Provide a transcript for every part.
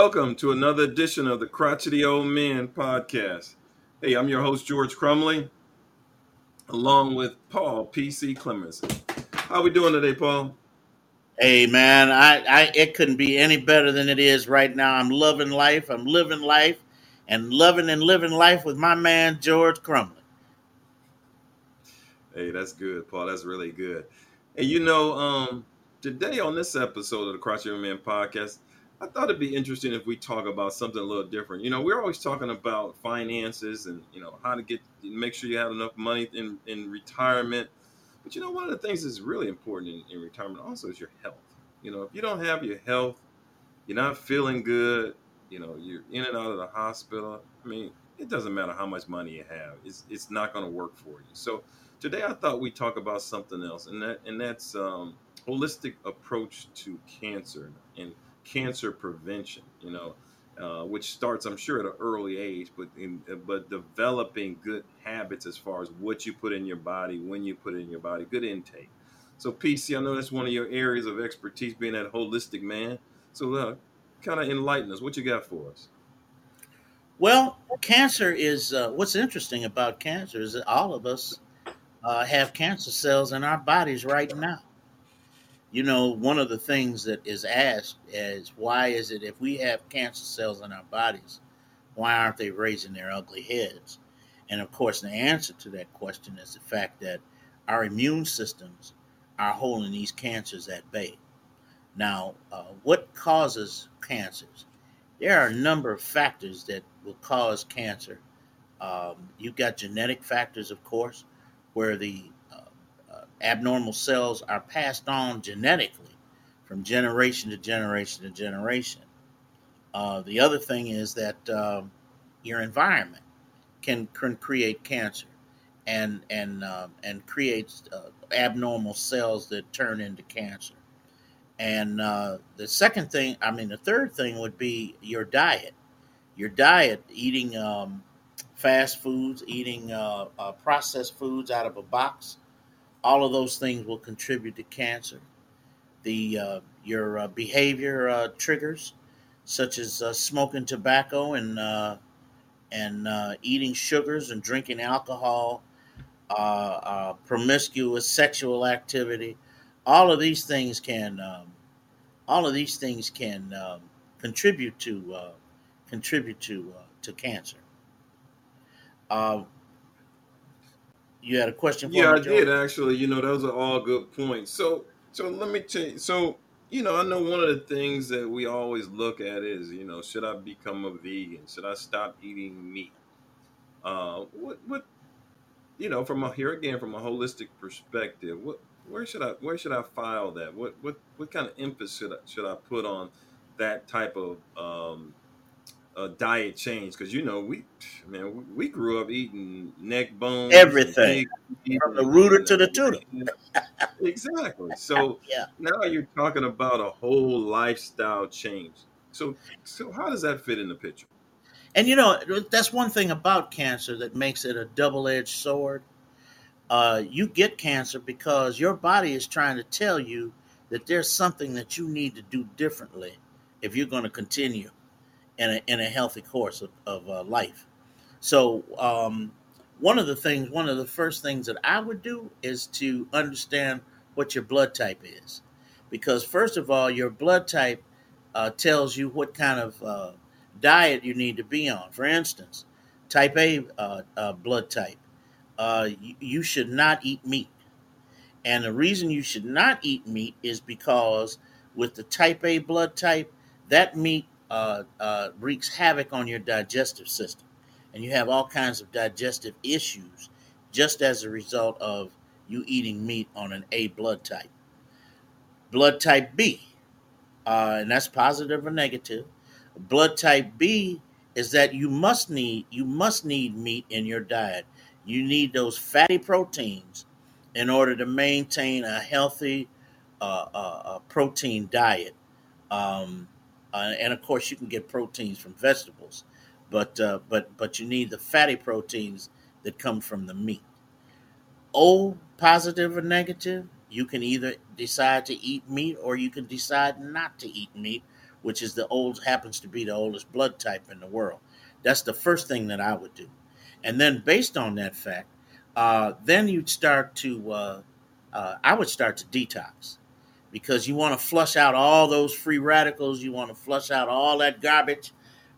Welcome to another edition of the Crotchety Old Men podcast. Hey, I'm your host, George Crumley, along with Paul P.C. Clemens. How are we doing today, Paul? Hey man, I, I it couldn't be any better than it is right now. I'm loving life. I'm living life and loving and living life with my man George Crumley. Hey, that's good, Paul. That's really good. And you know, um, today on this episode of the Crotchety Old Men podcast, I thought it'd be interesting if we talk about something a little different. You know, we're always talking about finances and you know how to get make sure you have enough money in in retirement. But you know, one of the things that's really important in, in retirement also is your health. You know, if you don't have your health, you're not feeling good. You know, you're in and out of the hospital. I mean, it doesn't matter how much money you have; it's it's not going to work for you. So today, I thought we'd talk about something else, and that and that's um, holistic approach to cancer and cancer prevention. You know, uh, which starts, I'm sure, at an early age, but in, but developing good habits as far as what you put in your body, when you put in your body, good intake. So, PC, I know that's one of your areas of expertise, being that holistic man. So, uh, kind of enlighten us. What you got for us? Well, cancer is uh, what's interesting about cancer is that all of us uh, have cancer cells in our bodies right now you know, one of the things that is asked is why is it if we have cancer cells in our bodies, why aren't they raising their ugly heads? And of course, the answer to that question is the fact that our immune systems are holding these cancers at bay. Now, uh, what causes cancers? There are a number of factors that will cause cancer. Um, you've got genetic factors, of course, where the abnormal cells are passed on genetically from generation to generation to generation. Uh, the other thing is that um, your environment can, can create cancer and and uh, and creates uh, abnormal cells that turn into cancer. And uh, the second thing, I mean, the third thing would be your diet. Your diet, eating um, fast foods, eating uh, uh, processed foods out of a box, all of those things will contribute to cancer. The uh, your uh, behavior uh, triggers, such as uh, smoking tobacco and uh, and uh, eating sugars and drinking alcohol, promiscuous sexual activity, all of these things can um, all of these things can um, contribute to contribute to to cancer. You had a question for Yeah, me, I did actually. You know, those are all good points. So, so let me you. So, you know, I know one of the things that we always look at is, you know, should I become a vegan? Should I stop eating meat? Uh, what, what, you know, from a here again from a holistic perspective, what, where should I, where should I file that? What, what, what kind of emphasis should I, should I put on that type of um, a diet change because you know we man we grew up eating neck bones everything. from the rooter to the tutor. Exactly. So yeah. now you're talking about a whole lifestyle change. So so how does that fit in the picture? And you know that's one thing about cancer that makes it a double-edged sword. Uh, you get cancer because your body is trying to tell you that there's something that you need to do differently if you're going to continue in a, in a healthy course of, of uh, life. So, um, one of the things, one of the first things that I would do is to understand what your blood type is. Because, first of all, your blood type uh, tells you what kind of uh, diet you need to be on. For instance, type A uh, uh, blood type, uh, you, you should not eat meat. And the reason you should not eat meat is because with the type A blood type, that meat uh, uh, wreaks havoc on your digestive system. And you have all kinds of digestive issues just as a result of you eating meat on an A blood type. Blood type B, uh, and that's positive or negative. Blood type B is that you must need you must need meat in your diet. You need those fatty proteins in order to maintain a healthy uh, uh, uh protein diet. Um, uh, and of course you can get proteins from vegetables, but uh, but but you need the fatty proteins that come from the meat. O positive or negative, you can either decide to eat meat or you can decide not to eat meat, which is the old happens to be the oldest blood type in the world. That's the first thing that I would do, and then based on that fact, uh, then you'd start to uh, uh, I would start to detox because you want to flush out all those free radicals. You want to flush out all that garbage.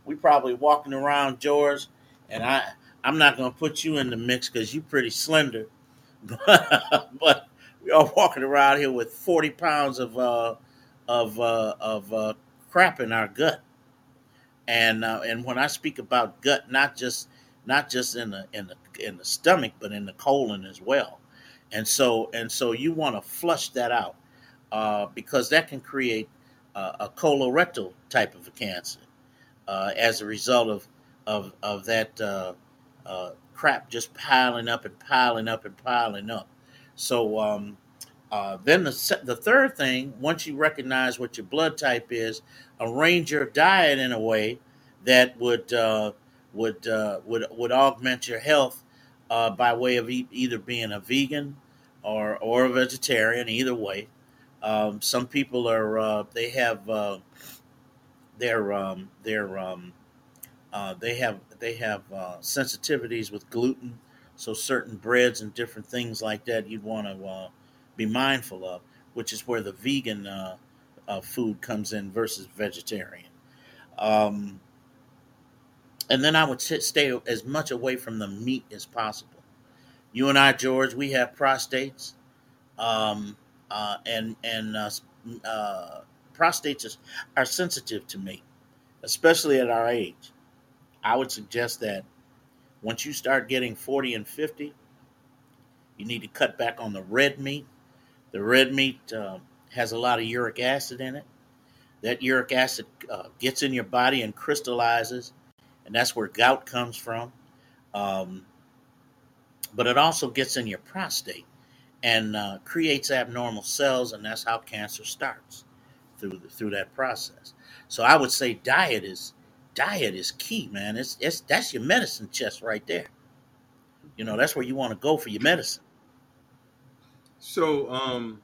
We probably walking around George, and I I'm not going to put you in the mix because you're pretty slender, but we are walking around here with 40 pounds of uh, of uh, of uh, crap in our gut. And uh, and when I speak about gut, not just not just in the in the in the stomach, but in the colon as well. And so and so you want to flush that out uh, because that can create uh, a colorectal type of a cancer uh, as a result of of of that uh, uh, crap just piling up and piling up and piling up. So um, then the the third thing, once you recognize what your blood type is, arrange your diet in a way that would would would would augment your health by way of e- either being a vegan or or a vegetarian. Either way, um, some people are uh, they have uh, their um, their um, they have they have sensitivities with gluten, so certain breads and different things like that you'd want to be mindful of, which is where the vegan uh, uh, food comes in versus vegetarian. Um, and then I would stay as much away from the meat as possible. You and I, George, we have prostates, um, uh, and and uh, uh, prostates are sensitive to meat, especially at our age. I would suggest that once you start getting 40 and 50, you need to cut back on the red meat the red meat uh, has a lot of uric acid in it. That uric acid uh, gets in your body and crystallizes, and that's where gout comes from. Um, but it also gets in your prostate and uh, creates abnormal cells, and that's how cancer starts through the, through that process. So I would say diet is diet is key, man. It's it's that's your medicine chest right there. You know, that's where you want to go for your medicine. So, um,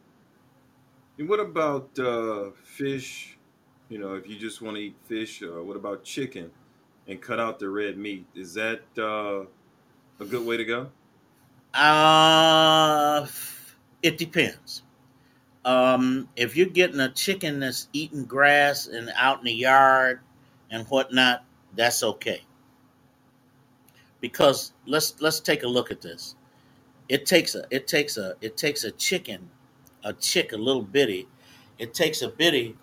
what about uh, fish? You know, if you just want to eat fish, uh, what about chicken and cut out the red meat? Is that uh, a good way to go? Uh, it depends. Um, if you're getting a chicken that's eating grass and out in the yard and whatnot, that's okay. Because let's let's take a look at this it takes a it takes a it takes a chicken, a chick, a little bitty. It takes a bitty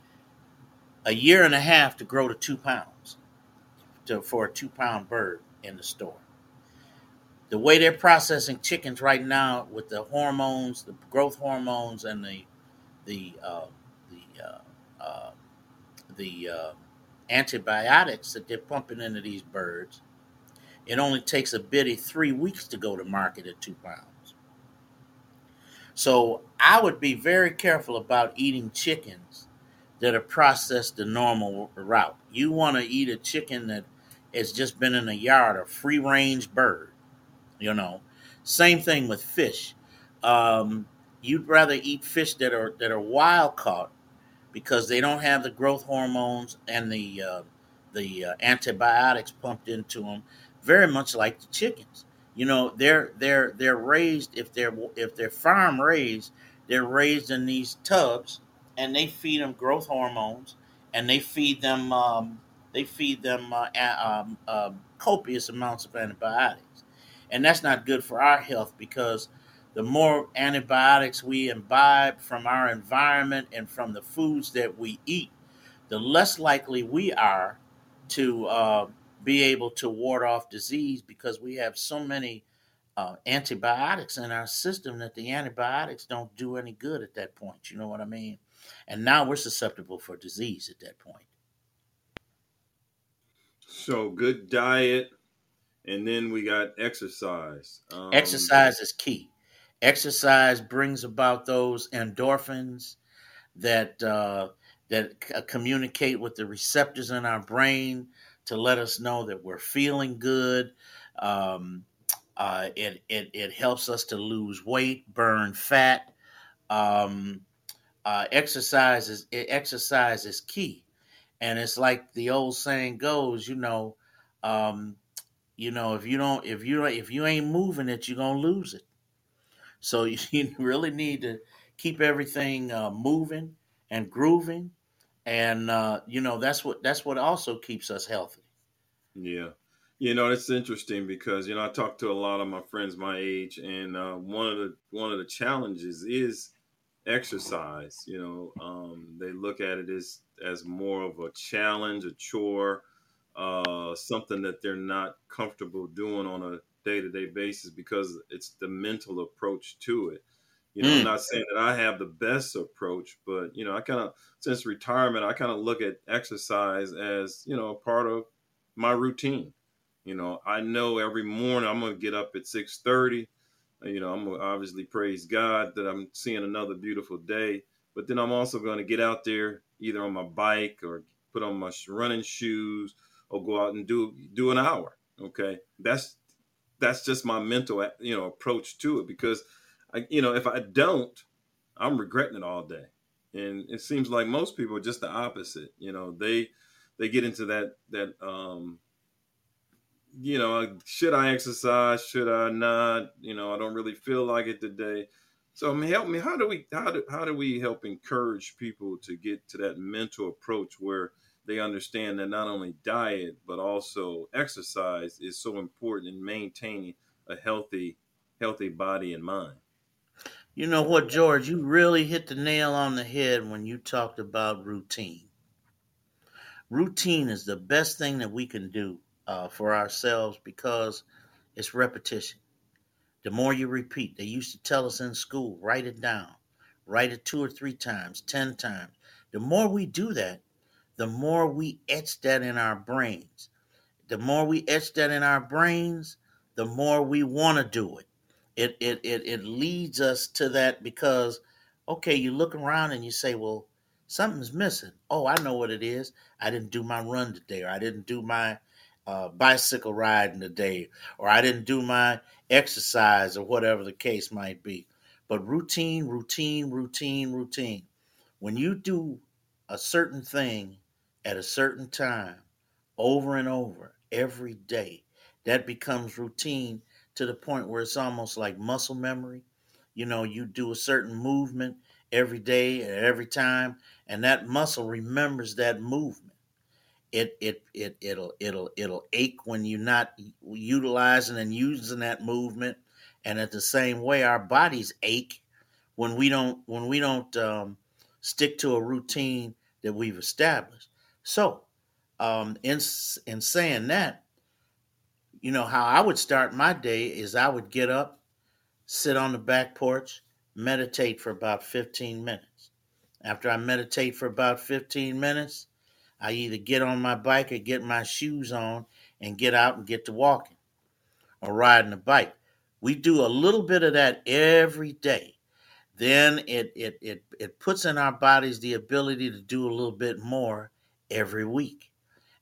a year and a half to grow to two pounds to, for a two pound bird in the store. The way they're processing chickens right now with the hormones, the growth hormones, and the the uh, the uh, uh, the uh, antibiotics that they're pumping into these birds, it only takes a bitty three weeks to go to market at two pounds. So I would be very careful about eating chickens that are processed the normal route. You want to eat a chicken that has just been in a yard, a free range bird. You know, same thing with fish. Um, you'd rather eat fish that are that are wild caught because they don't have the growth hormones and the uh, the uh, antibiotics pumped into them, very much like the chickens. You know they're they're they're raised if they're if they're farm raised they're raised in these tubs and they feed them growth hormones and they feed them um, they feed them uh, um, uh, copious amounts of antibiotics and that's not good for our health because the more antibiotics we imbibe from our environment and from the foods that we eat the less likely we are to uh, be able to ward off disease because we have so many uh, antibiotics in our system that the antibiotics don't do any good at that point. You know what I mean? And now we're susceptible for disease at that point. So good diet, and then we got exercise. Um, exercise is key. Exercise brings about those endorphins that uh, that communicate with the receptors in our brain to let us know that we're feeling good. Um, uh, it, it, it helps us to lose weight, burn fat. Um, uh, exercise is exercise is key, And it's like the old saying goes, you know, um, you know, if you don't, if you if you ain't moving it, you're gonna lose it. So you, you really need to keep everything uh, moving and grooving, and uh, you know that's what that's what also keeps us healthy. Yeah. You know, it's interesting because you know I talk to a lot of my friends my age, and uh, one of the one of the challenges is exercise. You know, um, they look at it as as more of a challenge, a chore, uh, something that they're not comfortable doing on a day to day basis because it's the mental approach to it. You know, mm. I'm not saying that I have the best approach, but you know, I kind of since retirement, I kind of look at exercise as you know part of my routine. You know, I know every morning I'm gonna get up at six thirty. You know, I'm gonna obviously praise God that I'm seeing another beautiful day. But then I'm also going to get out there either on my bike or put on my running shoes or go out and do do an hour. Okay, that's that's just my mental you know approach to it because I, you know if I don't, I'm regretting it all day. And it seems like most people are just the opposite. You know, they they get into that that um you know, should I exercise? Should I not? You know, I don't really feel like it today. So, I mean, help me. How do we how do how do we help encourage people to get to that mental approach where they understand that not only diet but also exercise is so important in maintaining a healthy healthy body and mind. You know what, George? You really hit the nail on the head when you talked about routine. Routine is the best thing that we can do uh, for ourselves because it's repetition. The more you repeat, they used to tell us in school, write it down, write it two or three times, 10 times. The more we do that, the more we etch that in our brains. The more we etch that in our brains, the more we want to do it. It, it it it leads us to that because okay, you look around and you say, well, something's missing. Oh, I know what it is. I didn't do my run today, or I didn't do my uh, bicycle riding today, or I didn't do my exercise, or whatever the case might be. But routine, routine, routine, routine. When you do a certain thing at a certain time over and over every day. That becomes routine to the point where it's almost like muscle memory. You know, you do a certain movement every day at every time, and that muscle remembers that movement. It it it it'll it'll it'll ache when you're not utilizing and using that movement, and at the same way, our bodies ache when we don't when we don't um, stick to a routine that we've established. So, um, in in saying that, you know how I would start my day is I would get up, sit on the back porch, meditate for about 15 minutes. After I meditate for about 15 minutes, I either get on my bike or get my shoes on and get out and get to walking or riding a bike. We do a little bit of that every day. Then it, it, it, it puts in our bodies the ability to do a little bit more every week.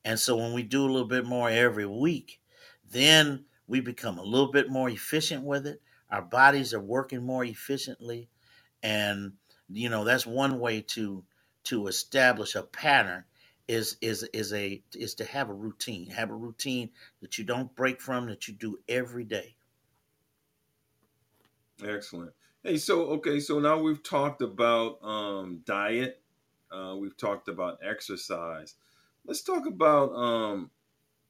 And so when we do a little bit more every week, then we become a little bit more efficient with it. Our bodies are working more efficiently. And you know, that's one way to to establish a pattern is is is a is to have a routine. Have a routine that you don't break from that you do every day. Excellent. Hey, so okay, so now we've talked about um, diet uh, we've talked about exercise. Let's talk about um,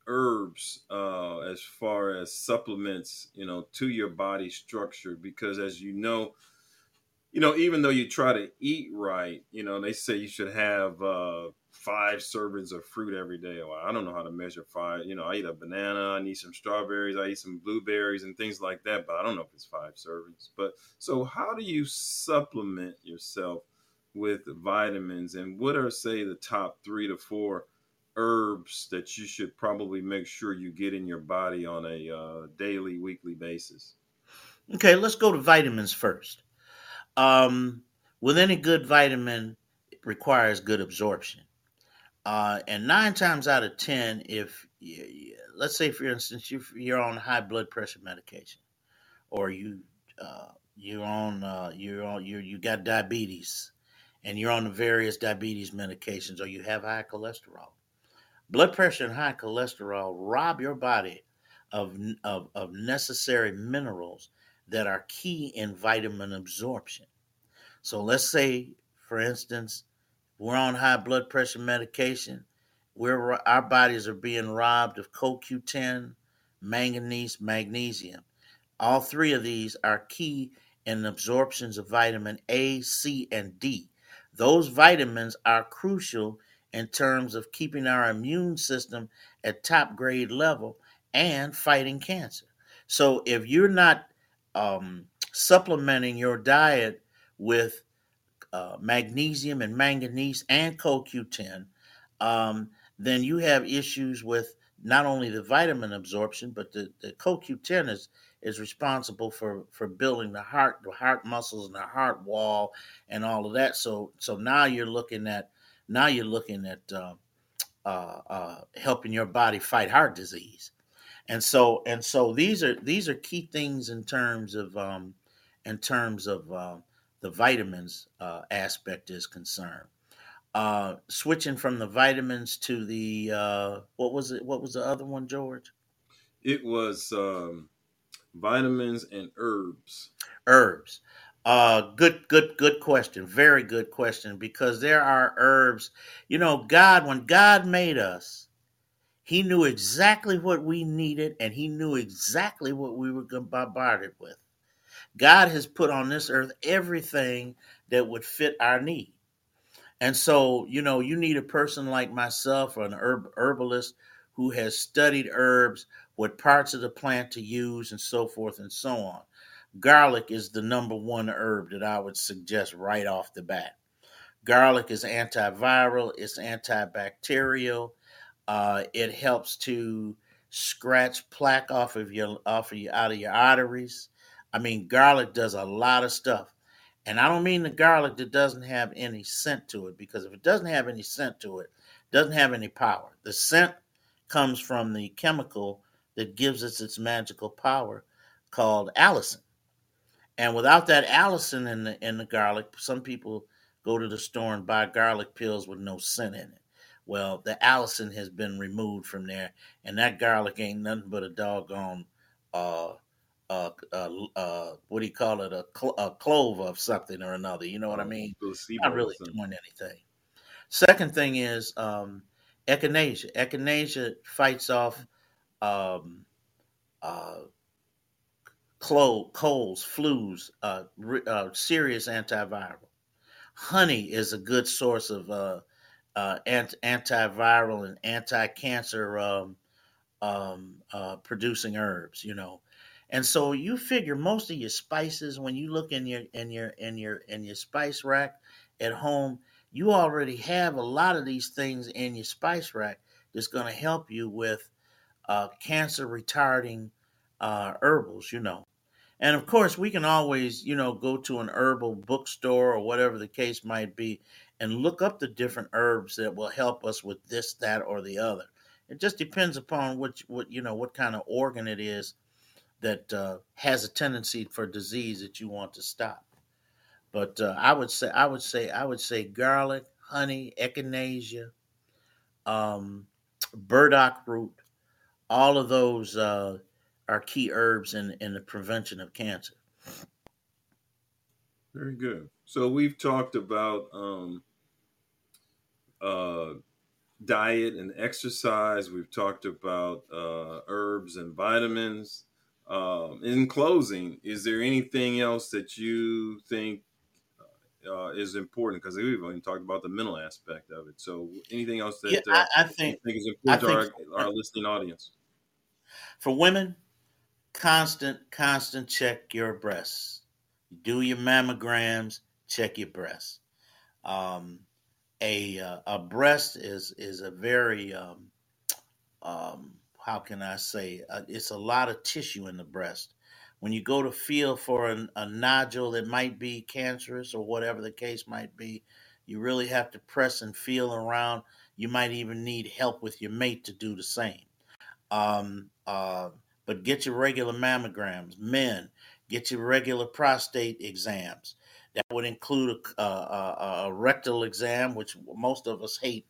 herbs uh, as far as supplements, you know, to your body structure. Because as you know, you know, even though you try to eat right, you know, they say you should have uh, five servings of fruit every day. Well, I don't know how to measure five. You know, I eat a banana, I need some strawberries, I eat some blueberries and things like that, but I don't know if it's five servings. But so, how do you supplement yourself with vitamins? And what are say the top three to four herbs that you should probably make sure you get in your body on a uh, daily weekly basis? Okay let's go to vitamins first. Um, with any good vitamin it requires good absorption. Uh, and nine times out of ten if you, let's say for instance you're on high blood pressure medication or you uh, you're on uh, you're on you you got diabetes and you're on the various diabetes medications or you have high cholesterol. Blood pressure and high cholesterol rob your body of, of, of necessary minerals that are key in vitamin absorption. So let's say, for instance, we're on high blood pressure medication. We're, our bodies are being robbed of CoQ10, manganese, magnesium. All three of these are key in absorptions of vitamin A, C, and D. Those vitamins are crucial in terms of keeping our immune system at top grade level and fighting cancer. So if you're not um, supplementing your diet with uh, magnesium and manganese and CoQ10, um, then you have issues with not only the vitamin absorption, but the, the CoQ10 is is responsible for for building the heart, the heart muscles, and the heart wall, and all of that. So so now you're looking at now you're looking at uh, uh, uh, helping your body fight heart disease, and so and so these are these are key things in terms of um, in terms of uh, the vitamins uh, aspect is concerned. Uh, switching from the vitamins to the uh, what was it? What was the other one, George? It was um, vitamins and herbs. Herbs. Uh, good, good, good question. Very good question because there are herbs. You know, God, when God made us, He knew exactly what we needed and He knew exactly what we were bombarded with. God has put on this earth everything that would fit our need. And so, you know, you need a person like myself or an herb, herbalist who has studied herbs, what parts of the plant to use, and so forth and so on. Garlic is the number one herb that I would suggest right off the bat. Garlic is antiviral, it's antibacterial. Uh, it helps to scratch plaque off of your off of your out of your arteries. I mean, garlic does a lot of stuff. And I don't mean the garlic that doesn't have any scent to it, because if it doesn't have any scent to it, it doesn't have any power. The scent comes from the chemical that gives us its magical power called allicin. And without that allicin in the in the garlic, some people go to the store and buy garlic pills with no scent in it. Well, the allicin has been removed from there, and that garlic ain't nothing but a doggone uh, uh, uh, uh, what do you call it? A, cl- a, clove of something or another. You know what I oh, mean? Not really doing anything. Second thing is um, echinacea. Echinacea fights off um, uh, colds, flus, uh, uh, serious antiviral. Honey is a good source of uh, uh, ant- antiviral and anti-cancer um, um, uh, producing herbs. You know, and so you figure most of your spices when you look in your in your in your in your spice rack at home, you already have a lot of these things in your spice rack that's going to help you with uh, cancer retarding uh, herbals, you know. And of course, we can always, you know, go to an herbal bookstore or whatever the case might be and look up the different herbs that will help us with this, that, or the other. It just depends upon what, what you know, what kind of organ it is that uh, has a tendency for disease that you want to stop. But uh, I would say, I would say, I would say garlic, honey, echinacea, um, burdock root, all of those uh, are key herbs in in the prevention of cancer. Very good. So we've talked about um, uh, diet and exercise. We've talked about uh, herbs and vitamins. Um, in closing, is there anything else that you think uh, is important? Because we've only talked about the mental aspect of it. So, anything else that yeah, I, uh, I think, think, is important to our, our listening audience? For women, constant, constant check your breasts. Do your mammograms. Check your breasts. Um, a uh, a breast is is a very um, um, how can I say, uh, it's a lot of tissue in the breast. When you go to feel for an, a nodule that might be cancerous or whatever the case might be, you really have to press and feel around. You might even need help with your mate to do the same. Um, uh, but get your regular mammograms. Men, get your regular prostate exams. That would include a, a, a rectal exam, which most of us hate.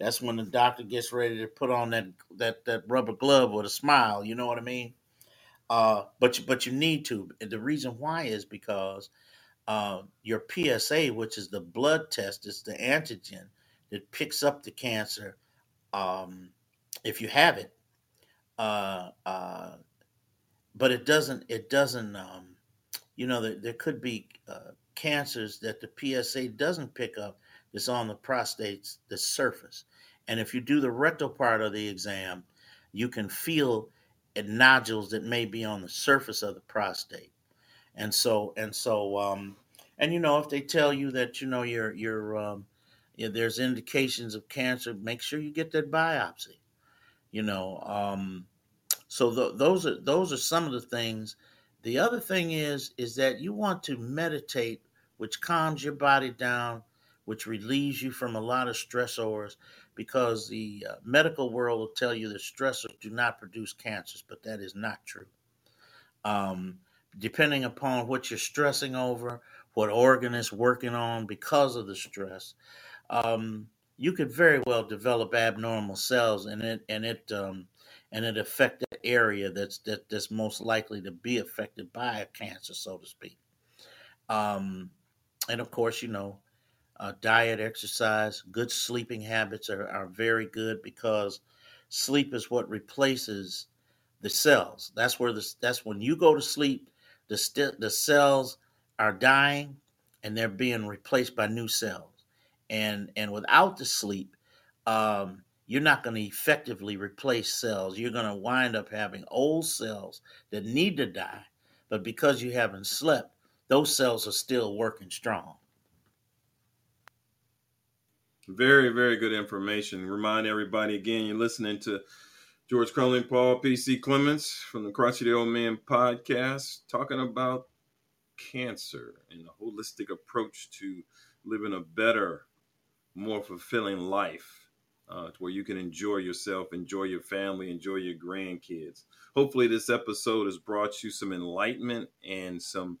That's when the doctor gets ready to put on that that that rubber glove with a smile. You know what I mean? Uh, but you, but you need to. The reason why is because uh, your PSA, which is the blood test, is the antigen that picks up the cancer um, if you have it. Uh, uh, but it doesn't. It doesn't. Um, you know, there, there could be uh, cancers that the PSA doesn't pick up. That's on the prostate's the surface, and if you do the rectal part of the exam, you can feel nodules that may be on the surface of the prostate and so and so um and you know if they tell you that you know you're you're um yeah, there's indications of cancer make sure you get that biopsy you know um so th- those are those are some of the things the other thing is is that you want to meditate which calms your body down which relieves you from a lot of stressors because the uh, medical world will tell you that stressors do not produce cancers, but that is not true. Um, depending upon what you're stressing over, what organ is working on because of the stress, um, you could very well develop abnormal cells, and it and it um, and it affect that area that's that, that's most likely to be affected by a cancer, so to speak. Um, and of course, you know, uh, diet, exercise, good sleeping habits are, are very good because sleep is what replaces the cells. That's where the that's when you go to sleep, the st- the cells are dying and they're being replaced by new cells. And and without the sleep, um, you're not going to effectively replace cells. You're going to wind up having old cells that need to die, but because you haven't slept, those cells are still working strong. Very, very good information. Remind everybody again, you're listening to George Crumley Paul P.C. Clements from the Crotchety Old Man podcast, talking about cancer and a holistic approach to living a better, more fulfilling life uh, where you can enjoy yourself, enjoy your family, enjoy your grandkids. Hopefully, this episode has brought you some enlightenment and some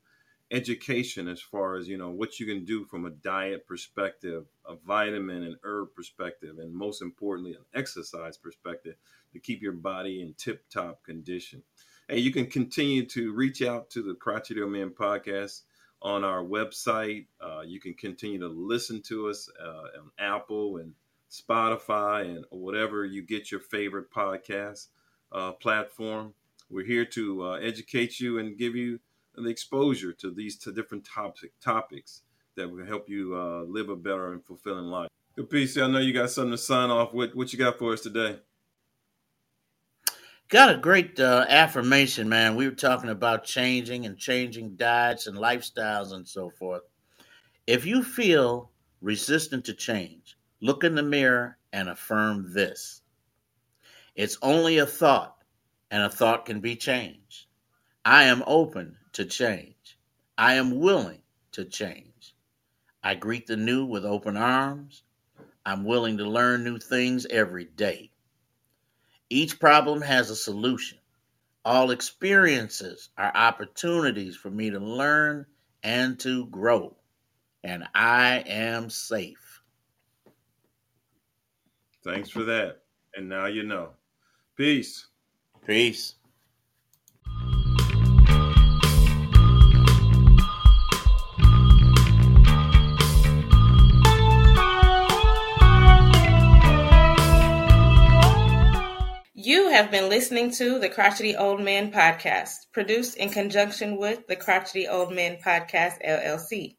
education as far as you know what you can do from a diet perspective a vitamin and herb perspective and most importantly an exercise perspective to keep your body in tip top condition and you can continue to reach out to the crotchety man podcast on our website uh, you can continue to listen to us uh, on apple and spotify and whatever you get your favorite podcast uh, platform we're here to uh, educate you and give you the exposure to these to different topic, topics that will help you uh, live a better and fulfilling life. Good piece. I know you got something to sign off with. What you got for us today? Got a great uh, affirmation, man. We were talking about changing and changing diets and lifestyles and so forth. If you feel resistant to change, look in the mirror and affirm this. It's only a thought, and a thought can be changed. I am open to change. I am willing to change. I greet the new with open arms. I'm willing to learn new things every day. Each problem has a solution. All experiences are opportunities for me to learn and to grow. And I am safe. Thanks for that. And now you know. Peace. Peace. Have been listening to the Crotchety Old Men Podcast, produced in conjunction with the Crotchety Old Men Podcast, LLC.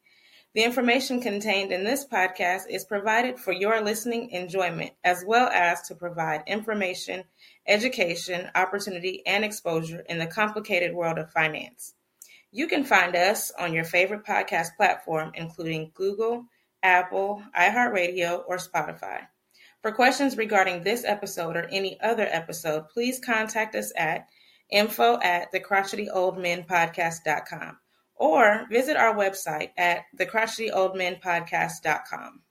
The information contained in this podcast is provided for your listening enjoyment, as well as to provide information, education, opportunity, and exposure in the complicated world of finance. You can find us on your favorite podcast platform, including Google, Apple, iHeartRadio, or Spotify. For questions regarding this episode or any other episode, please contact us at info at thecrotchetyoldmenpodcast.com or visit our website at thecrotchetyoldmenpodcast.com.